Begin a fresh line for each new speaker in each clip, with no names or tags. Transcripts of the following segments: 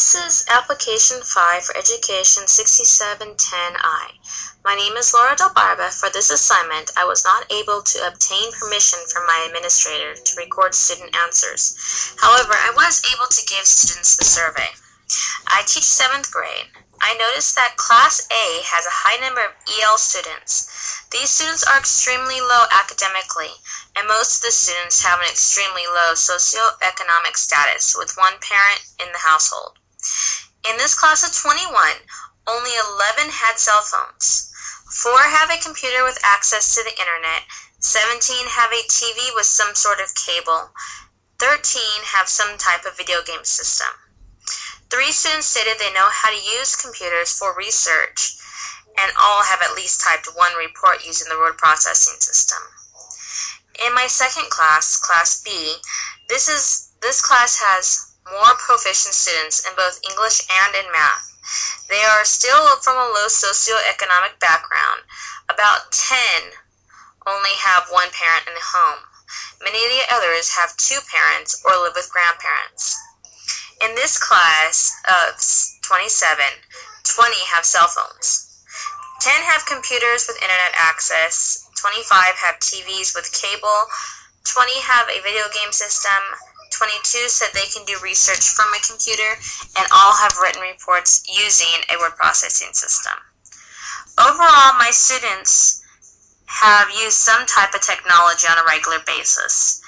This is Application 5 for Education 6710I. My name is Laura Del Barba. For this assignment, I was not able to obtain permission from my administrator to record student answers. However, I was able to give students the survey. I teach 7th grade. I noticed that Class A has a high number of EL students. These students are extremely low academically, and most of the students have an extremely low socioeconomic status with one parent in the household. In this class of 21, only 11 had cell phones. 4 have a computer with access to the internet, 17 have a TV with some sort of cable, 13 have some type of video game system. Three students stated they know how to use computers for research, and all have at least typed one report using the word processing system. In my second class, Class B, this is this class has more proficient students in both English and in math. They are still from a low socioeconomic background. About 10 only have one parent in the home. Many of the others have two parents or live with grandparents. In this class of 27, 20 have cell phones. 10 have computers with internet access. 25 have TVs with cable. 20 have a video game system. 22 said they can do research from a computer, and all have written reports using a word processing system. Overall, my students have used some type of technology on a regular basis.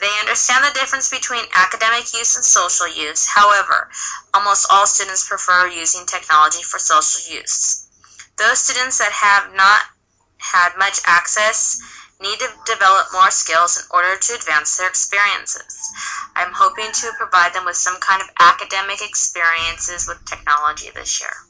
They understand the difference between academic use and social use. However, almost all students prefer using technology for social use. Those students that have not had much access need to develop more skills in order to advance their experiences. I'm hoping to provide them with some kind of academic experiences with technology this year.